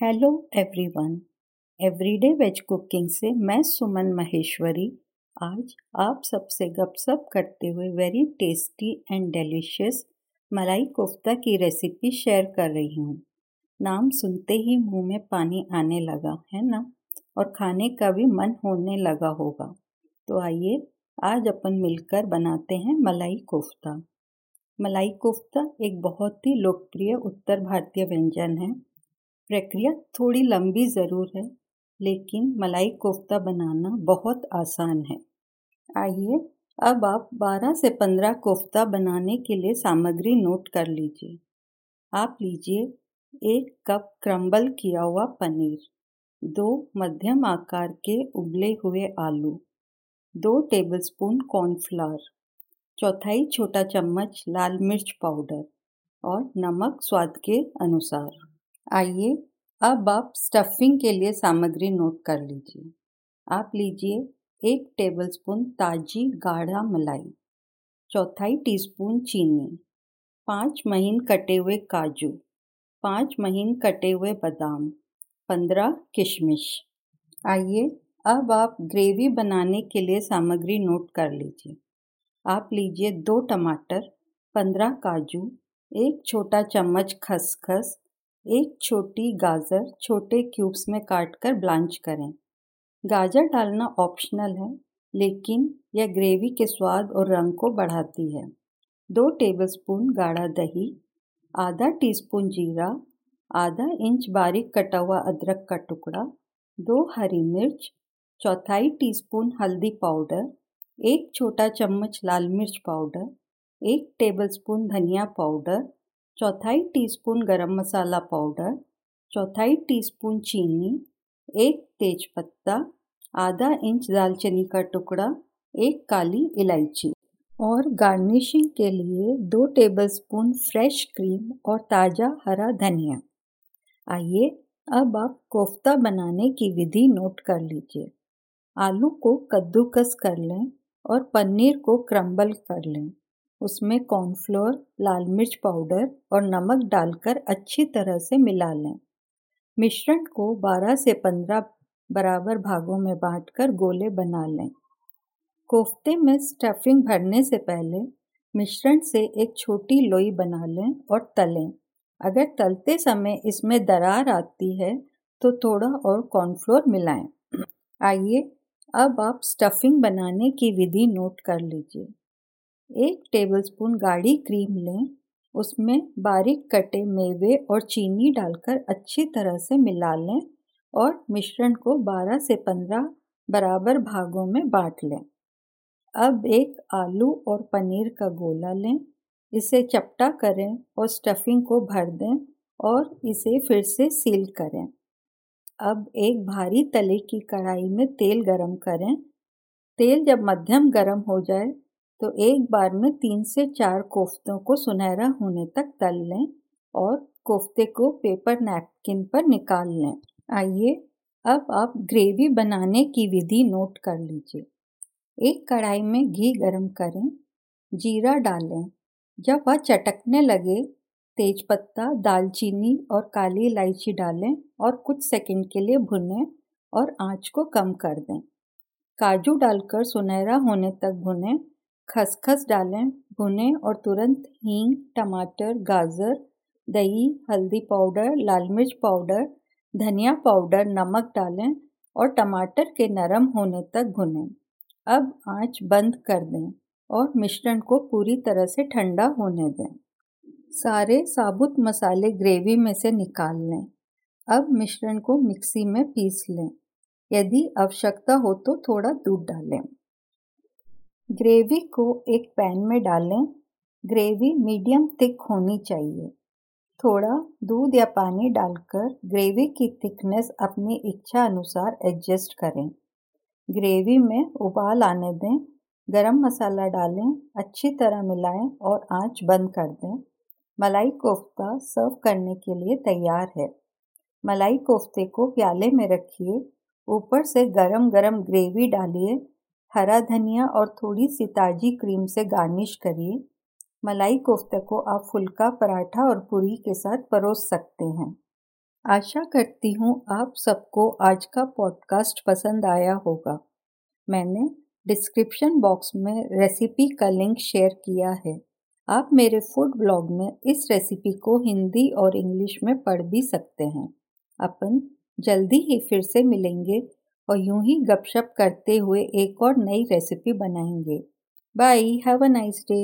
Hello everyone everyday veg cooking से मैं सुमन महेश्वरी। आज आप सबसे गपशप करते हुए वेरी टेस्टी एंड डिलीशियस मलाई कोफ्ता की रेसिपी शेयर कर रही हूँ। नाम सुनते ही मुँह में पानी आने लगा, है ना? और खाने का भी मन होने लगा होगा। तो आइए आज अपन मिलकर बनाते हैं मलाई कोफ्ता। मलाई कोफ्ता एक बहुत ही लोकप्रिय उत्तर भारतीय व्यंजन है। प्रक्रिया थोड़ी लंबी ज़रूर है, लेकिन मलाई कोफ्ता बनाना बहुत आसान है। आइए, अब आप 12 से 15 कोफ्ता बनाने के लिए सामग्री नोट कर लीजिए। आप लीजिए एक कप क्रम्बल किया हुआ पनीर, दो मध्यम आकार के उबले हुए आलू, दो टेबलस्पून कॉर्नफ्लावर, चौथाई छोटा चम्मच लाल मिर्च पाउडर और नमक स्वाद के अनुसार। आइए अब आप स्टफिंग के लिए सामग्री नोट कर लीजिए। आप लीजिए एक टेबलस्पून ताजी गाढ़ा मलाई, चौथाई टीस्पून चीनी, पाँच महीन कटे हुए काजू, पाँच महीन कटे हुए बादाम, पंद्रह किशमिश। आइए अब आप ग्रेवी बनाने के लिए सामग्री नोट कर लीजिए। आप लीजिए दो टमाटर, पंद्रह काजू, एक छोटा चम्मच खसखस एक छोटी गाजर छोटे क्यूब्स में काट कर ब्लांच करें। गाजर डालना ऑप्शनल है, लेकिन यह ग्रेवी के स्वाद और रंग को बढ़ाती है। दो टेबलस्पून गाढ़ा दही, आधा टीस्पून जीरा, आधा इंच बारीक कटा हुआ अदरक का टुकड़ा, दो हरी मिर्च, चौथाई टीस्पून हल्दी पाउडर एक छोटा चम्मच लाल मिर्च पाउडर एक टेबलस्पून धनिया पाउडर चौथाई टीस्पून गरम मसाला पाउडर, चौथाई टीस्पून चीनी, एक तेज़पत्ता, आधा इंच दालचीनी का टुकड़ा, एक काली इलायची और गार्निशिंग के लिए दो टेबलस्पून फ्रेश क्रीम और ताज़ा हरा धनिया। आइए, अब आप कोफ्ता बनाने की विधि नोट कर लीजिए। आलू को कद्दूकस कर लें और पनीर को क्रम्बल कर लें। उसमें कॉर्नफ्लोर लाल मिर्च पाउडर और नमक डालकर अच्छी तरह से मिला लें। मिश्रण को 12 से 15 बराबर भागों में बांटकर गोले बना लें। कोफ्ते में स्टफिंग भरने से पहले मिश्रण से एक छोटी लोई बना लें और तलें। अगर तलते समय इसमें दरार आती है तो थोड़ा और कॉर्नफ्लोर मिलाएँ। आइए, अब आप स्टफिंग बनाने की विधि नोट कर लीजिए। एक टेबलस्पून गाढ़ी क्रीम लें। उसमें बारीक कटे मेवे और चीनी डालकर अच्छी तरह से मिला लें और मिश्रण को 12 से 15 बराबर भागों में बांट लें। अब एक आलू और पनीर का गोला लें। इसे चपटा करें और स्टफिंग को भर दें और इसे फिर से सील करें। अब एक भारी तले की कढ़ाई में तेल गरम करें। तेल जब मध्यम गरम हो जाए तो एक बार में तीन से चार कोफ्तों को सुनहरा होने तक तल लें और कोफ्ते को पेपर नैपकिन पर निकाल लें। आइए, अब आप ग्रेवी बनाने की विधि नोट कर लीजिए। एक कढ़ाई में घी गरम करें, जीरा डालें। जब वह चटकने लगे तेज़पत्ता दालचीनी और काली इलायची डालें और कुछ सेकंड के लिए भुनें और आँच को कम कर दें। काजू डालकर सुनहरा होने तक भुनें खसखस डालें, भुनें और तुरंत हींग, टमाटर, गाजर, दही, हल्दी पाउडर, लाल मिर्च पाउडर, धनिया पाउडर, नमक डालें और टमाटर के नरम होने तक भुनें। अब आँच बंद कर दें और मिश्रण को पूरी तरह से ठंडा होने दें। सारे साबुत मसाले ग्रेवी में से निकाल लें। अब मिश्रण को मिक्सी में पीस लें। यदि आवश्यकता हो तो थोड़ा दूध डालें। ग्रेवी को एक पैन में डालें। ग्रेवी मीडियम थिक होनी चाहिए। थोड़ा दूध या पानी डालकर ग्रेवी की थिकनेस अपनी इच्छा अनुसार एडजस्ट करें। ग्रेवी में उबाल आने दें। गरम मसाला डालें, अच्छी तरह मिलाएँ और आँच बंद कर दें। मलाई कोफ्ता सर्व करने के लिए तैयार है। मलाई कोफ्ते को प्याले में रखिए। ऊपर से गरम गरम ग्रेवी डालिए। हरा धनिया और थोड़ी सी ताज़ी क्रीम से गार्निश करिए। मलाई कोफ्ते को आप फुल्का, पराठा और पूरी के साथ परोस सकते हैं। आशा करती हूँ आप सबको आज का पॉडकास्ट पसंद आया होगा। मैंने डिस्क्रिप्शन बॉक्स में रेसिपी का लिंक शेयर किया है। आप मेरे फ़ूड ब्लॉग में इस रेसिपी को हिंदी और इंग्लिश में पढ़ भी सकते हैं। अपन जल्दी ही फिर से मिलेंगे और यूँ ही गपशप करते हुए एक और नई रेसिपी बनाएँगे। Bye have a nice day